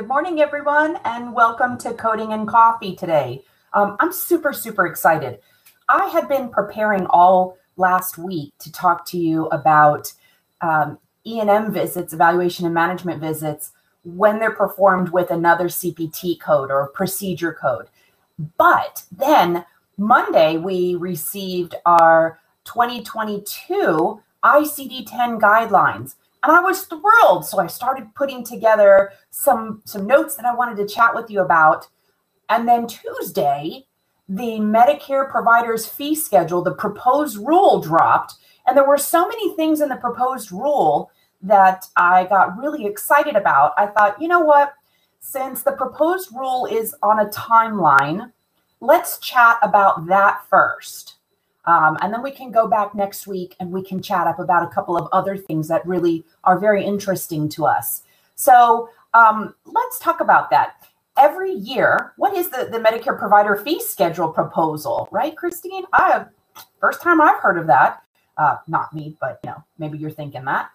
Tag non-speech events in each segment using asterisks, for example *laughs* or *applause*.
Good morning, everyone, and welcome to Coding and Coffee today. Um, I'm super, super excited. I had been preparing all last week to talk to you about um, E&M visits, evaluation and management visits, when they're performed with another CPT code or procedure code. But then Monday, we received our 2022 ICD 10 guidelines. And I was thrilled. So I started putting together some, some notes that I wanted to chat with you about. And then Tuesday, the Medicare providers fee schedule, the proposed rule dropped. And there were so many things in the proposed rule that I got really excited about. I thought, you know what? Since the proposed rule is on a timeline, let's chat about that first. Um, and then we can go back next week and we can chat up about a couple of other things that really are very interesting to us. So um, let's talk about that. Every year, what is the, the Medicare provider fee schedule proposal, right, Christine? I have first time I've heard of that. Uh, not me, but you know, maybe you're thinking that.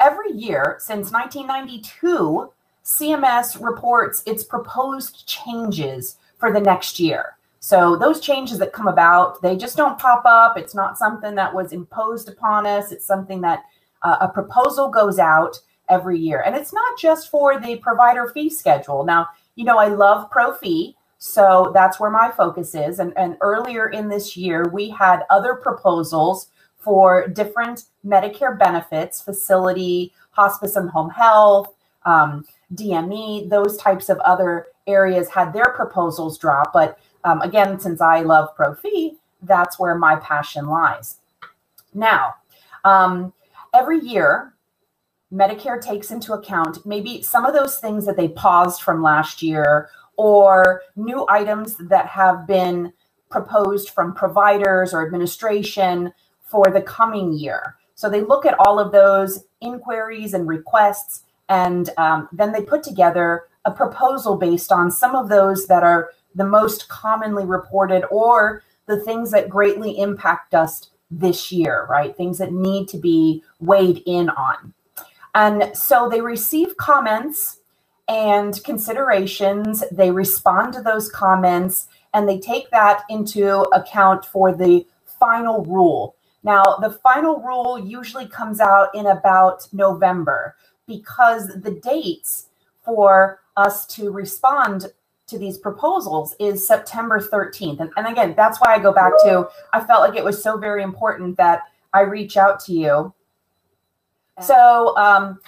Every year since 1992, CMS reports its proposed changes for the next year. So those changes that come about, they just don't pop up. It's not something that was imposed upon us. It's something that uh, a proposal goes out every year. And it's not just for the provider fee schedule. Now, you know, I love pro fee. So that's where my focus is. And, and earlier in this year, we had other proposals for different Medicare benefits, facility, hospice and home health, um, DME, those types of other areas had their proposals drop. But um, again, since I love pro fee, that's where my passion lies. Now, um, every year, Medicare takes into account maybe some of those things that they paused from last year or new items that have been proposed from providers or administration for the coming year. So they look at all of those inquiries and requests, and um, then they put together a proposal based on some of those that are the most commonly reported or the things that greatly impact us this year, right? Things that need to be weighed in on. And so they receive comments and considerations, they respond to those comments, and they take that into account for the final rule. Now, the final rule usually comes out in about November because the dates for us to respond to these proposals is September 13th. And, and again, that's why I go back to I felt like it was so very important that I reach out to you. So, um,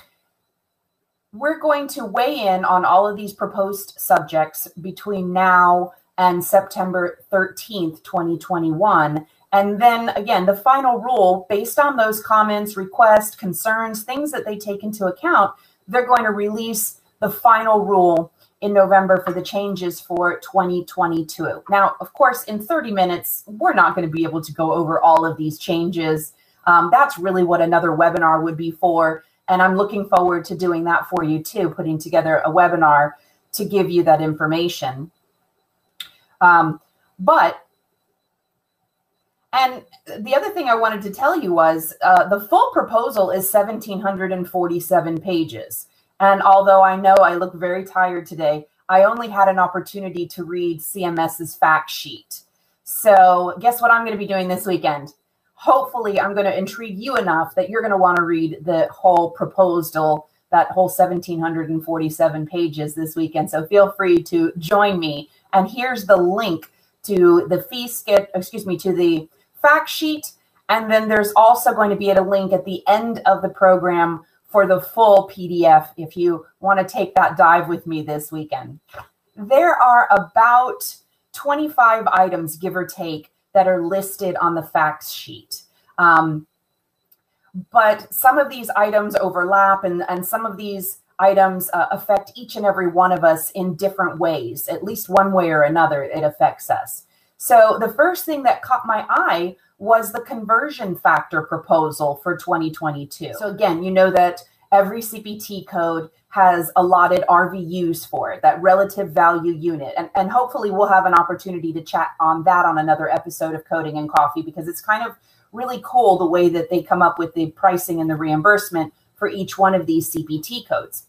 we're going to weigh in on all of these proposed subjects between now and September 13th, 2021. And then again, the final rule, based on those comments, requests, concerns, things that they take into account, they're going to release the final rule in November for the changes for 2022. Now, of course, in 30 minutes, we're not going to be able to go over all of these changes. Um, that's really what another webinar would be for. And I'm looking forward to doing that for you too, putting together a webinar to give you that information. Um, but, and the other thing I wanted to tell you was uh, the full proposal is 1,747 pages. And although I know I look very tired today, I only had an opportunity to read CMS's fact sheet. So, guess what I'm going to be doing this weekend? Hopefully, I'm going to intrigue you enough that you're going to want to read the whole proposal, that whole 1747 pages this weekend. So, feel free to join me. And here's the link to the fee skit, excuse me, to the fact sheet. And then there's also going to be a link at the end of the program for the full PDF if you want to take that dive with me this weekend. There are about 25 items, give or take, that are listed on the facts sheet. Um, but some of these items overlap, and, and some of these items uh, affect each and every one of us in different ways. At least one way or another, it affects us. So the first thing that caught my eye was the conversion factor proposal for 2022. So again, you know that every CPT code has allotted RVUs for it, that relative value unit. And, and hopefully we'll have an opportunity to chat on that on another episode of Coding and Coffee because it's kind of really cool the way that they come up with the pricing and the reimbursement for each one of these CPT codes.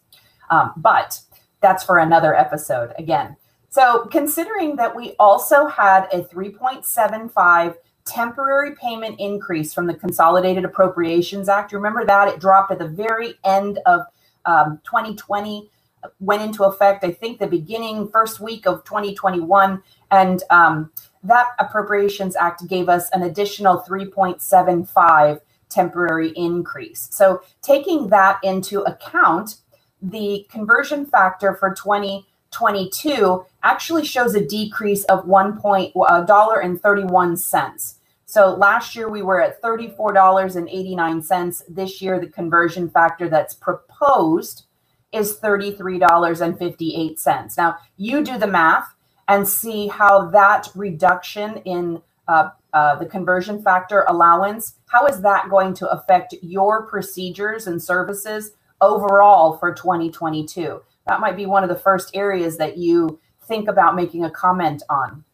Um, but that's for another episode again. So, considering that we also had a 3.75 temporary payment increase from the Consolidated Appropriations Act, remember that it dropped at the very end of um, 2020, went into effect, I think, the beginning first week of 2021. And um, that Appropriations Act gave us an additional 3.75 temporary increase. So, taking that into account, the conversion factor for 2022 actually shows a decrease of one point uh, dollar and 31 cents. So last year we were at $34.89. This year the conversion factor that's proposed is $33.58. Now you do the math and see how that reduction in uh, uh, the conversion factor allowance, how is that going to affect your procedures and services overall for 2022? That might be one of the first areas that you think about making a comment on.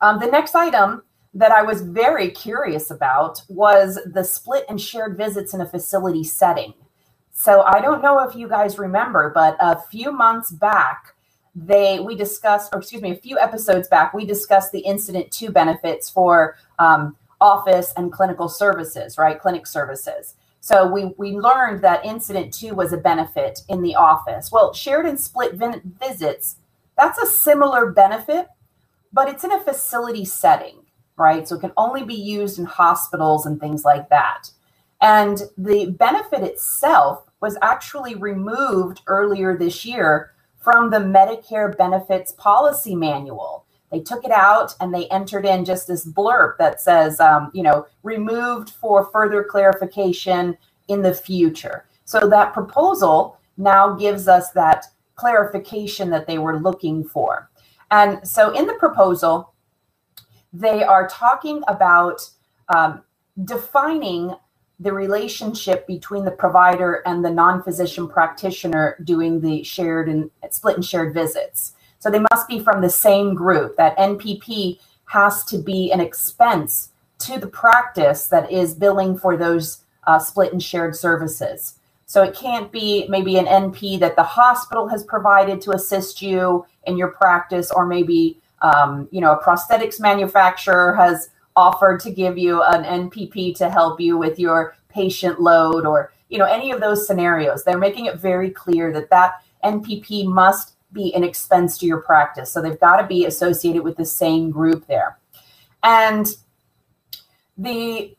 Um, the next item that I was very curious about was the split and shared visits in a facility setting. So I don't know if you guys remember, but a few months back, they we discussed, or excuse me, a few episodes back, we discussed the incident to benefits for um, office and clinical services, right? Clinic services. So we we learned that incident to was a benefit in the office. Well, shared and split visits that's a similar benefit, but it's in a facility setting, right? So it can only be used in hospitals and things like that. And the benefit itself was actually removed earlier this year from the Medicare Benefits Policy Manual. They took it out and they entered in just this blurb that says, um, you know, removed for further clarification in the future. So that proposal now gives us that clarification that they were looking for. And so in the proposal, they are talking about um, defining the relationship between the provider and the non-physician practitioner doing the shared and split and shared visits. So they must be from the same group. That NPP has to be an expense to the practice that is billing for those uh, split and shared services. So it can't be maybe an NP that the hospital has provided to assist you in your practice, or maybe um, you know a prosthetics manufacturer has offered to give you an NPP to help you with your patient load, or you know any of those scenarios. They're making it very clear that that NPP must be an expense to your practice. So they've got to be associated with the same group there. And the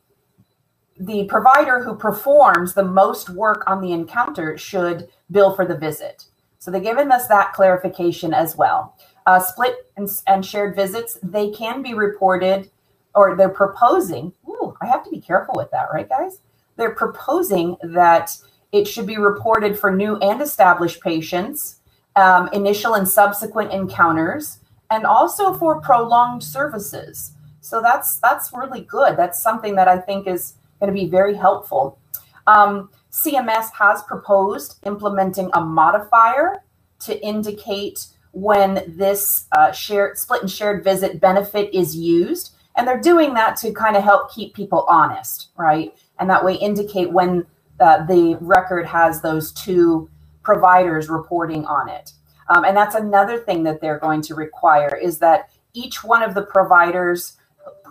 the provider who performs the most work on the encounter should bill for the visit. So they've given us that clarification as well. Uh, split and, and, shared visits, they can be reported or they're proposing. Ooh, I have to be careful with that, right, guys? They're proposing that it should be reported for new and established patients, um, initial and subsequent encounters, and also for prolonged services. So that's that's really good. That's something that I think is going to be very helpful. Um, CMS has proposed implementing a modifier to indicate when this uh, shared split and shared visit benefit is used. And they're doing that to kind of help keep people honest, right? And that way indicate when uh, the record has those two providers reporting on it. Um, and that's another thing that they're going to require is that each one of the providers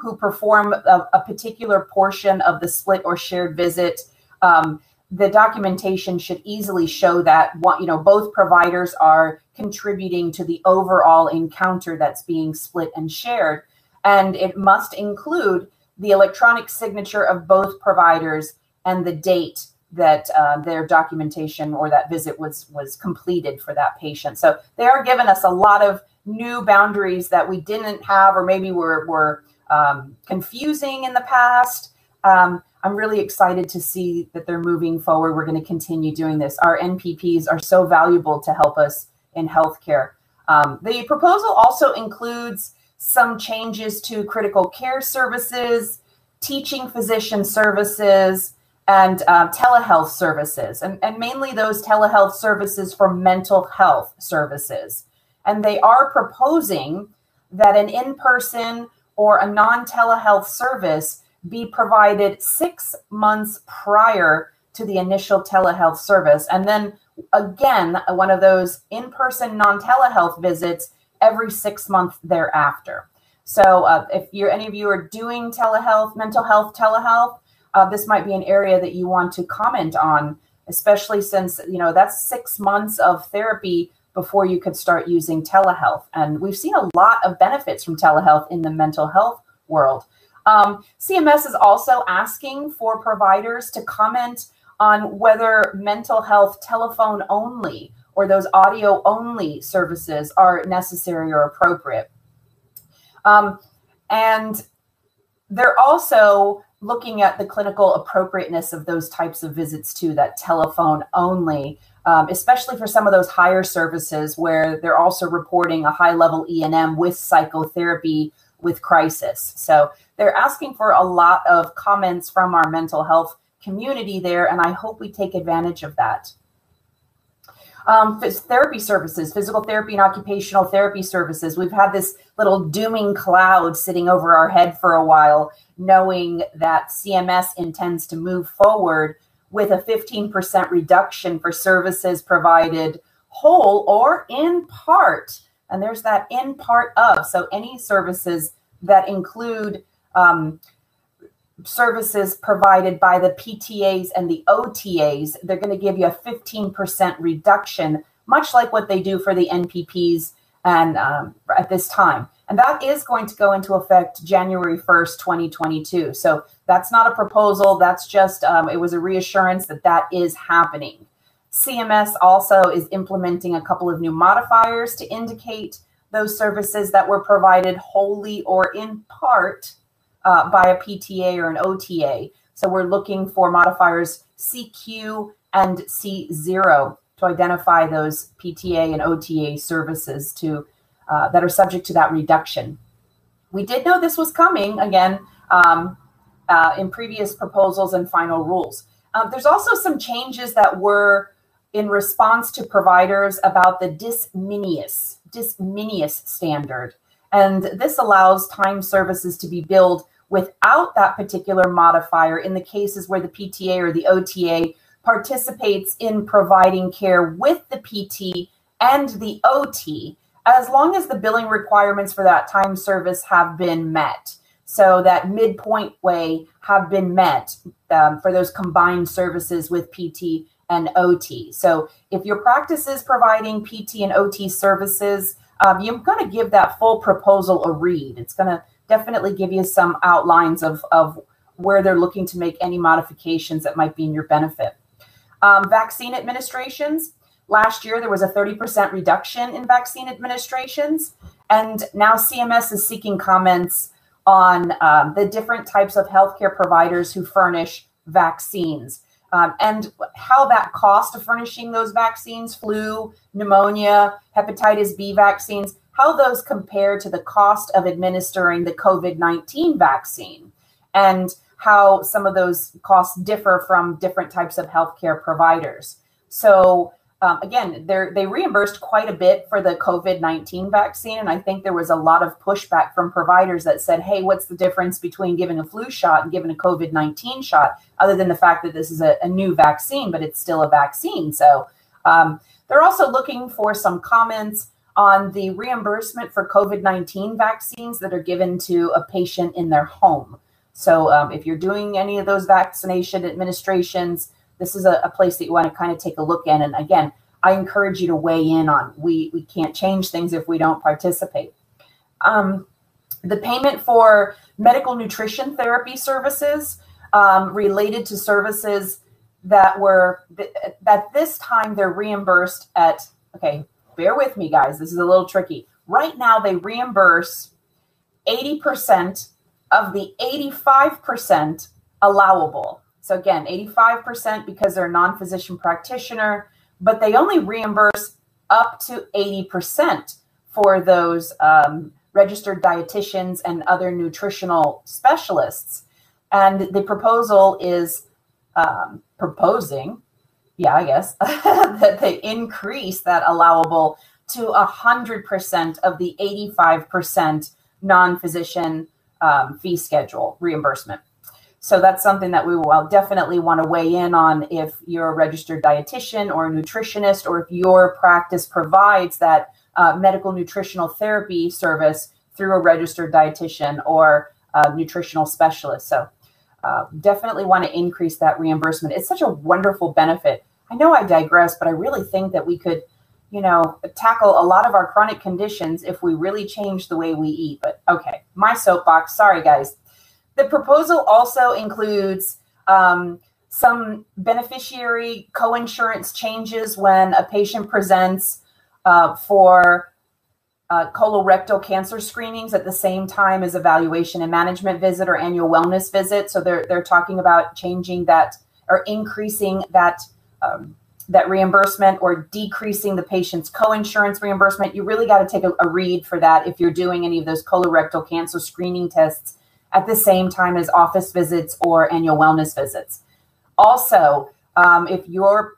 who perform a, a particular portion of the split or shared visit, um, the documentation should easily show that what you know both providers are contributing to the overall encounter that's being split and shared, and it must include the electronic signature of both providers and the date that uh, their documentation or that visit was was completed for that patient. So they are giving us a lot of new boundaries that we didn't have, or maybe were were um, confusing in the past. Um, I'm really excited to see that they're moving forward. We're going to continue doing this. Our NPPs are so valuable to help us in healthcare. Um, the proposal also includes some changes to critical care services, teaching physician services, and uh, telehealth services, and, and mainly those telehealth services for mental health services. And they are proposing that an in person or a non telehealth service be provided six months prior to the initial telehealth service. And then again, one of those in person non telehealth visits every six months thereafter. So, uh, if you're any of you are doing telehealth, mental health telehealth, uh, this might be an area that you want to comment on, especially since you know that's six months of therapy before you could start using telehealth. And we've seen a lot of benefits from telehealth in the mental health world. Um, CMS is also asking for providers to comment on whether mental health telephone only or those audio only services are necessary or appropriate. Um, and they're also looking at the clinical appropriateness of those types of visits too, that telephone only, um, especially for some of those higher services where they're also reporting a high level E&M with psychotherapy with crisis. So they're asking for a lot of comments from our mental health community there, and I hope we take advantage of that. Um, therapy services, physical therapy and occupational therapy services. We've had this little dooming cloud sitting over our head for a while, knowing that CMS intends to move forward with a 15% reduction for services provided whole or in part. And there's that in part of. So any services that include um, services provided by the PTAs and the OTAs, they're going to give you a 15% reduction, much like what they do for the NPPs and um, at this time. And that is going to go into effect January 1st, 2022. So that's not a proposal. That's just, um, it was a reassurance that that is happening. CMS also is implementing a couple of new modifiers to indicate those services that were provided wholly or in part uh, by a PTA or an OTA. So we're looking for modifiers CQ and C0 to identify those PTA and OTA services to uh, that are subject to that reduction. We did know this was coming again um, uh, in previous proposals and final rules. Uh, there's also some changes that were in response to providers about the de minimis, disminius standard. And this allows time services to be billed without that particular modifier in the cases where the PTA or the OTA participates in providing care with the PT and the OT as long as the billing requirements for that time service have been met. So that midpoint way have been met um, for those combined services with PT and OT. So if your practice is providing PT and OT services, um, you're going to give that full proposal a read. It's going to definitely give you some outlines of, of where they're looking to make any modifications that might be in your benefit. Um, vaccine administrations. Last year, there was a 30% reduction in vaccine administrations. And now CMS is seeking comments on um, the different types of healthcare providers who furnish vaccines um, and how that cost of furnishing those vaccines, flu, pneumonia, hepatitis B vaccines, how those compare to the cost of administering the COVID 19 vaccine. And how some of those costs differ from different types of healthcare providers. So um, again, they reimbursed quite a bit for the COVID 19 vaccine. And I think there was a lot of pushback from providers that said, hey, what's the difference between giving a flu shot and giving a COVID 19 shot, other than the fact that this is a, a new vaccine, but it's still a vaccine. So um, they're also looking for some comments on the reimbursement for COVID 19 vaccines that are given to a patient in their home. So um, if you're doing any of those vaccination administrations, this is a, a place that you want to kind of take a look at. And again, I encourage you to weigh in on. We we can't change things if we don't participate. Um, the payment for medical nutrition therapy services um, related to services that were th- that this time they're reimbursed at okay bear with me guys this is a little tricky right now they reimburse 80% of the 85% allowable so again, 85% because they're a non-physician practitioner, but they only reimburse up to 80% for those um, registered dietitians and other nutritional specialists. And the proposal is um, proposing, yeah, I guess, *laughs* that they increase that allowable to 100% of the 85% non physician um, fee schedule reimbursement. So that's something that we will definitely want to weigh in on if you're a registered dietitian or a nutritionist, or if your practice provides that uh, medical nutritional therapy service through a registered dietitian or nutritional specialist. So uh, definitely want to increase that reimbursement. It's such a wonderful benefit. I know I digress, but I really think that we could, you know, tackle a lot of our chronic conditions if we really change the way we eat. But okay, my soapbox. Sorry, guys. The proposal also includes um, some beneficiary coinsurance changes when a patient presents uh, for uh, colorectal cancer screenings at the same time as evaluation and management visit or annual wellness visit. So they're they're talking about changing that or increasing that um, that reimbursement or decreasing the patient's coinsurance reimbursement. You really got to take a, a read for that if you're doing any of those colorectal cancer screening tests at the same time as office visits or annual wellness visits. Also, um, if your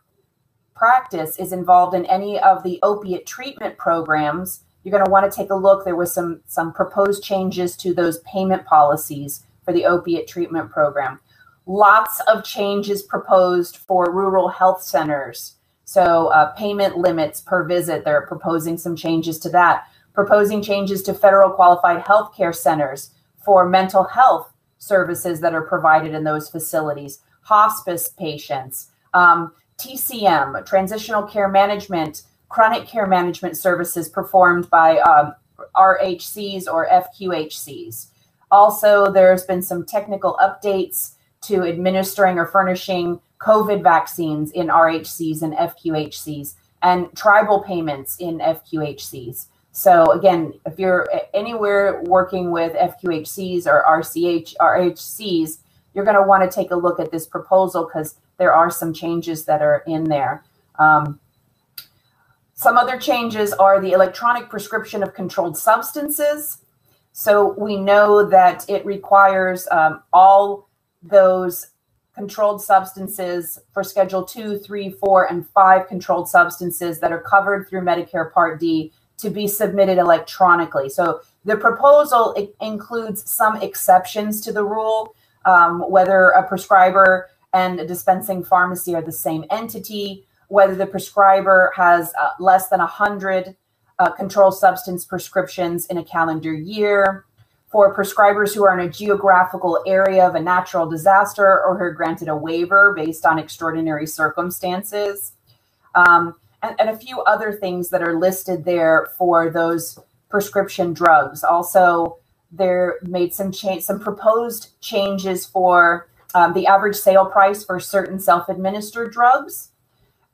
practice is involved in any of the opiate treatment programs, you're going to want to take a look. There was some some proposed changes to those payment policies for the opiate treatment program. Lots of changes proposed for rural health centers. So uh, payment limits per visit. They're proposing some changes to that. Proposing changes to federal qualified health care centers for mental health services that are provided in those facilities, hospice patients, um, TCM, transitional care management, chronic care management services performed by um, RHCs or FQHCs. Also, there's been some technical updates to administering or furnishing COVID vaccines in RHCs and FQHCs and tribal payments in FQHCs. So again, if you're anywhere working with FQHCs or RCH RHCs, you're going to want to take a look at this proposal because there are some changes that are in there. Um, some other changes are the electronic prescription of controlled substances. So we know that it requires um, all those controlled substances for Schedule 2, 3, 4, and 5 controlled substances that are covered through Medicare Part D to be submitted electronically. So the proposal includes some exceptions to the rule, um, whether a prescriber and a dispensing pharmacy are the same entity, whether the prescriber has uh, less than 100 uh, controlled substance prescriptions in a calendar year, for prescribers who are in a geographical area of a natural disaster or who are granted a waiver based on extraordinary circumstances. Um, and, and a few other things that are listed there for those prescription drugs. Also, there made some change, some proposed changes for um, the average sale price for certain self-administered drugs,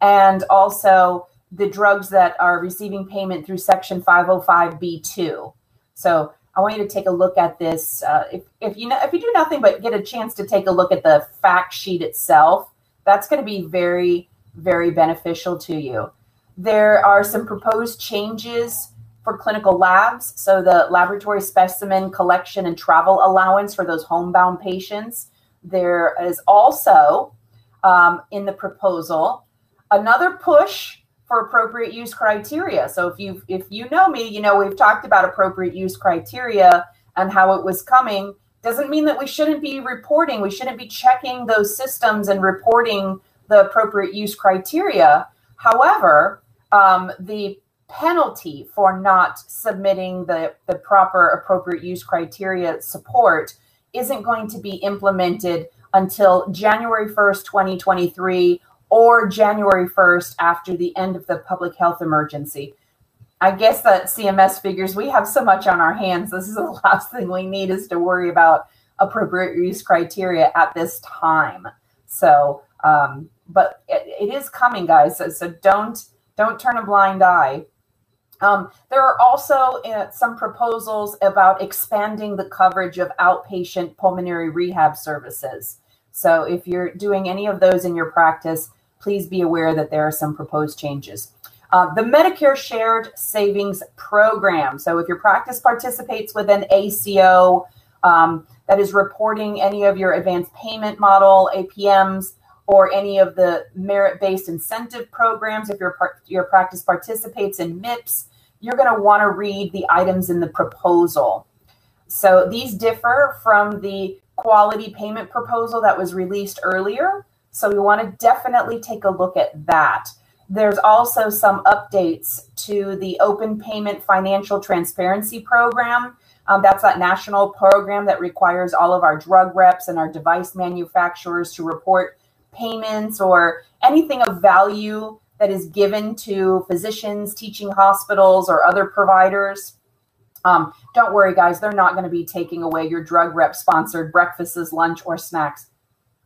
and also the drugs that are receiving payment through Section 505b2. So I want you to take a look at this. Uh, if, if you know, if you do nothing but get a chance to take a look at the fact sheet itself, that's going to be very very beneficial to you. There are some proposed changes for clinical labs. So the laboratory specimen collection and travel allowance for those homebound patients. There is also um, in the proposal another push for appropriate use criteria. So if you if you know me, you know we've talked about appropriate use criteria and how it was coming. Doesn't mean that we shouldn't be reporting. We shouldn't be checking those systems and reporting the appropriate use criteria. However, um, the penalty for not submitting the, the proper appropriate use criteria support isn't going to be implemented until January 1st, 2023, or January 1st after the end of the public health emergency. I guess that CMS figures we have so much on our hands. This is the *laughs* last thing we need is to worry about appropriate use criteria at this time. So um, but it, it is coming, guys. So, so, don't don't turn a blind eye. Um, there are also uh, some proposals about expanding the coverage of outpatient pulmonary rehab services. So if you're doing any of those in your practice, please be aware that there are some proposed changes. Uh, the Medicare Shared Savings Program. So if your practice participates with an ACO um, that is reporting any of your advanced payment model, APMs, or any of the merit-based incentive programs, if your, your practice participates in MIPS, you're going to want to read the items in the proposal. So these differ from the quality payment proposal that was released earlier. So we want to definitely take a look at that. There's also some updates to the Open Payment Financial Transparency Program. Um, that's that national program that requires all of our drug reps and our device manufacturers to report payments or anything of value that is given to physicians, teaching hospitals, or other providers. Um, don't worry, guys, they're not going to be taking away your drug rep sponsored breakfasts, lunch, or snacks.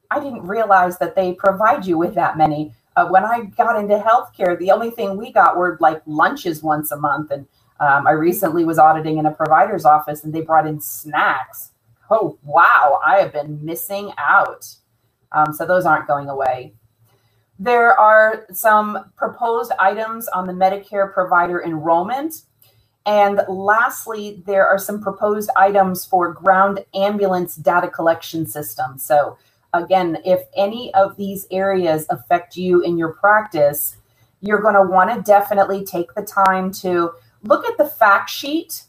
I didn't realize that they provide you with that many. Uh, when I got into healthcare, the only thing we got were like lunches once a month. And um, I recently was auditing in a provider's office and they brought in snacks. Oh, wow, I have been missing out. Um, so those aren't going away. There are some proposed items on the Medicare provider enrollment. And lastly, there are some proposed items for ground ambulance data collection system. So again, if any of these areas affect you in your practice, you're going to want to definitely take the time to look at the fact sheet.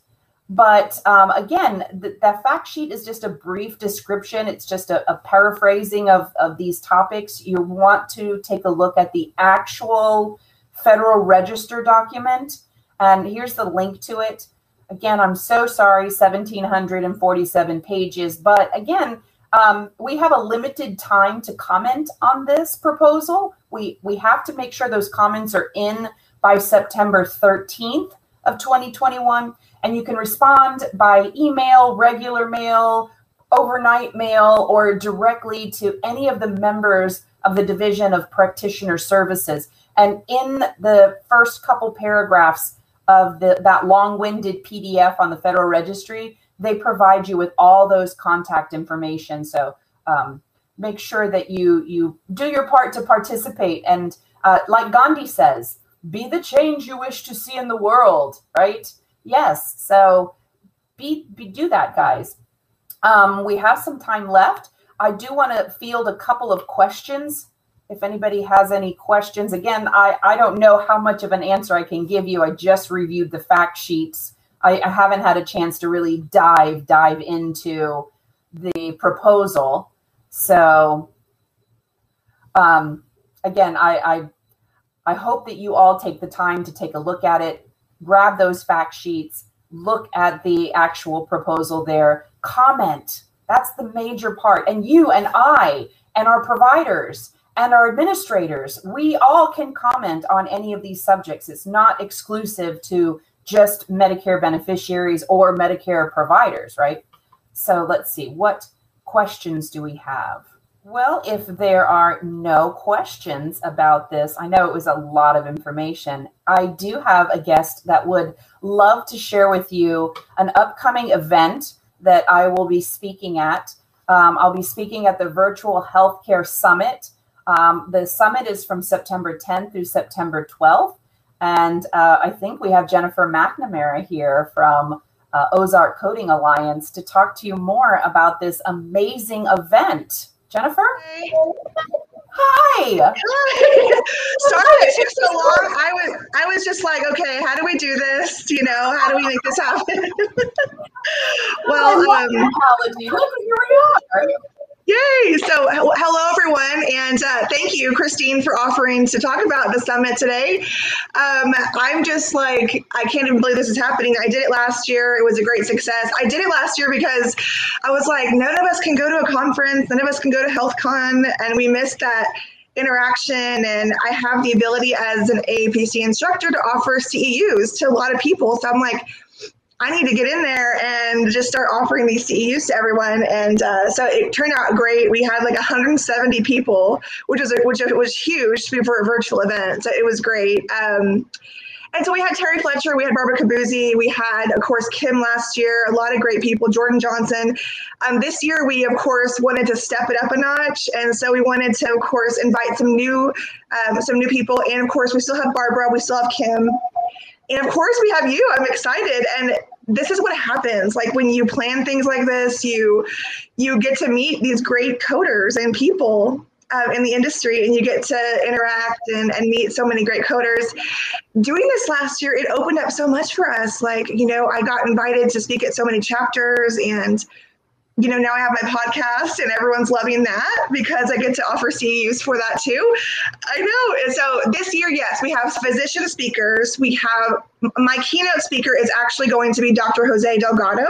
But um, again, th- that fact sheet is just a brief description. It's just a, a paraphrasing of, of these topics. You want to take a look at the actual Federal Register document and here's the link to it. Again, I'm so sorry, 1,747 pages. But again, um, we have a limited time to comment on this proposal. We, we have to make sure those comments are in by September 13th of 2021. And you can respond by email, regular mail, overnight mail, or directly to any of the members of the Division of Practitioner Services. And in the first couple paragraphs, of the, that long-winded PDF on the Federal Registry, they provide you with all those contact information. So um, make sure that you you do your part to participate. And uh, like Gandhi says, be the change you wish to see in the world. Right? Yes. So be, be do that, guys. Um, we have some time left. I do want to field a couple of questions if anybody has any questions. Again, I, I don't know how much of an answer I can give you. I just reviewed the fact sheets. I, I haven't had a chance to really dive dive into the proposal. So um, again, I, I I hope that you all take the time to take a look at it, grab those fact sheets, look at the actual proposal there, comment. That's the major part. And you and I and our providers and our administrators, we all can comment on any of these subjects. It's not exclusive to just Medicare beneficiaries or Medicare providers, right? So let's see, what questions do we have? Well, if there are no questions about this, I know it was a lot of information. I do have a guest that would love to share with you an upcoming event that I will be speaking at. Um, I'll be speaking at the Virtual Healthcare Summit um, the summit is from September 10th through September 12th. And uh, I think we have Jennifer McNamara here from uh, Ozark Coding Alliance to talk to you more about this amazing event. Jennifer? Hi. Hi. Sorry it took so long. I was I was just like, okay, how do we do this? You know, how do we make this happen? *laughs* well, um, apology. Look, here we are. Yay! So, hello everyone, and uh, thank you, Christine, for offering to talk about the summit today. Um, I'm just like, I can't even believe this is happening. I did it last year, it was a great success. I did it last year because I was like, none of us can go to a conference, none of us can go to HealthCon, and we missed that interaction and I have the ability as an AAPC instructor to offer CEUs to a lot of people. So I'm like, I need to get in there and just start offering these CEUs to everyone. And uh, so it turned out great. We had like 170 people, which was which was huge for a virtual event. So it was great. Um, and so we had Terry Fletcher, we had Barbara Cobuzzi, we had, of course, Kim last year, a lot of great people, Jordan Johnson. Um, this year, we, of course, wanted to step it up a notch. And so we wanted to, of course, invite some new, um, some new people. And of course, we still have Barbara, we still have Kim. And of course, we have you. I'm excited. And this is what happens. Like when you plan things like this, you you get to meet these great coders and people uh, in the industry and you get to interact and, and meet so many great coders. Doing this last year, it opened up so much for us. Like, you know, I got invited to speak at so many chapters and you know, now I have my podcast and everyone's loving that because I get to offer CEUs for that too. I know. And so this year, yes, we have physician speakers. We have my keynote speaker is actually going to be Dr. Jose Delgado.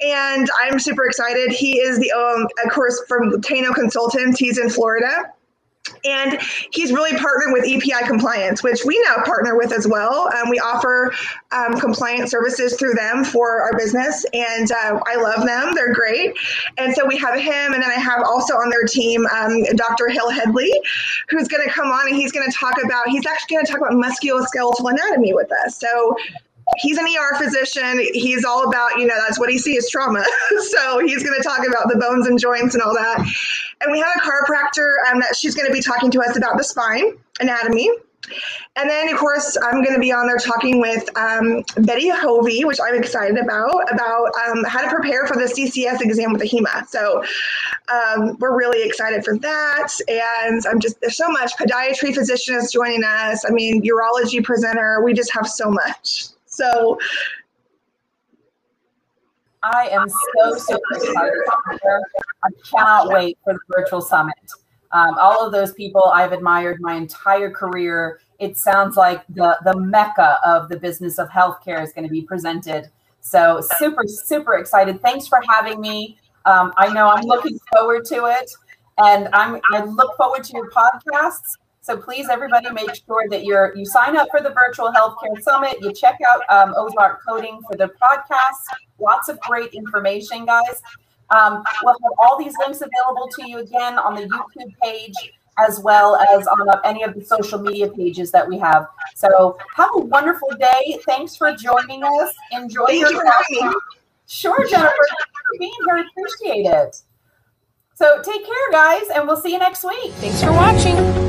And I'm super excited. He is the, um, of course, from Tano Consultants. He's in Florida. And he's really partnered with EPI Compliance, which we now partner with as well. Um, we offer um, compliance services through them for our business, and uh, I love them. They're great. And so we have him, and then I have also on their team um, Dr. Hill Headley, who's going to come on and he's going to talk about, he's actually going to talk about musculoskeletal anatomy with us. So he's an ER physician. He's all about, you know, that's what he sees trauma. *laughs* so he's going to talk about the bones and joints and all that. And we have a chiropractor um, that she's going to be talking to us about the spine anatomy. And then, of course, I'm going to be on there talking with um, Betty Hovey, which I'm excited about, about um, how to prepare for the CCS exam with the AHIMA. So um, we're really excited for that. And I'm just, there's so much. Podiatry physician is joining us. I mean, urology presenter. We just have so much. So I am so super excited. I cannot wait for the virtual summit. Um, all of those people I've admired my entire career. It sounds like the the mecca of the business of healthcare is going to be presented. So super super excited. Thanks for having me. Um, I know I'm looking forward to it, and I'm I look forward to your podcasts. So please, everybody, make sure that you're you sign up for the virtual healthcare summit. You check out um, Ozark Coding for the podcast. Lots of great information, guys. Um, we'll have all these links available to you again on the YouTube page as well as on any of the social media pages that we have. So have a wonderful day. Thanks for joining us. Enjoy Thank your you for. Sure, Jennifer. Thanks for being here. Appreciate it. So take care, guys, and we'll see you next week. Thanks for watching.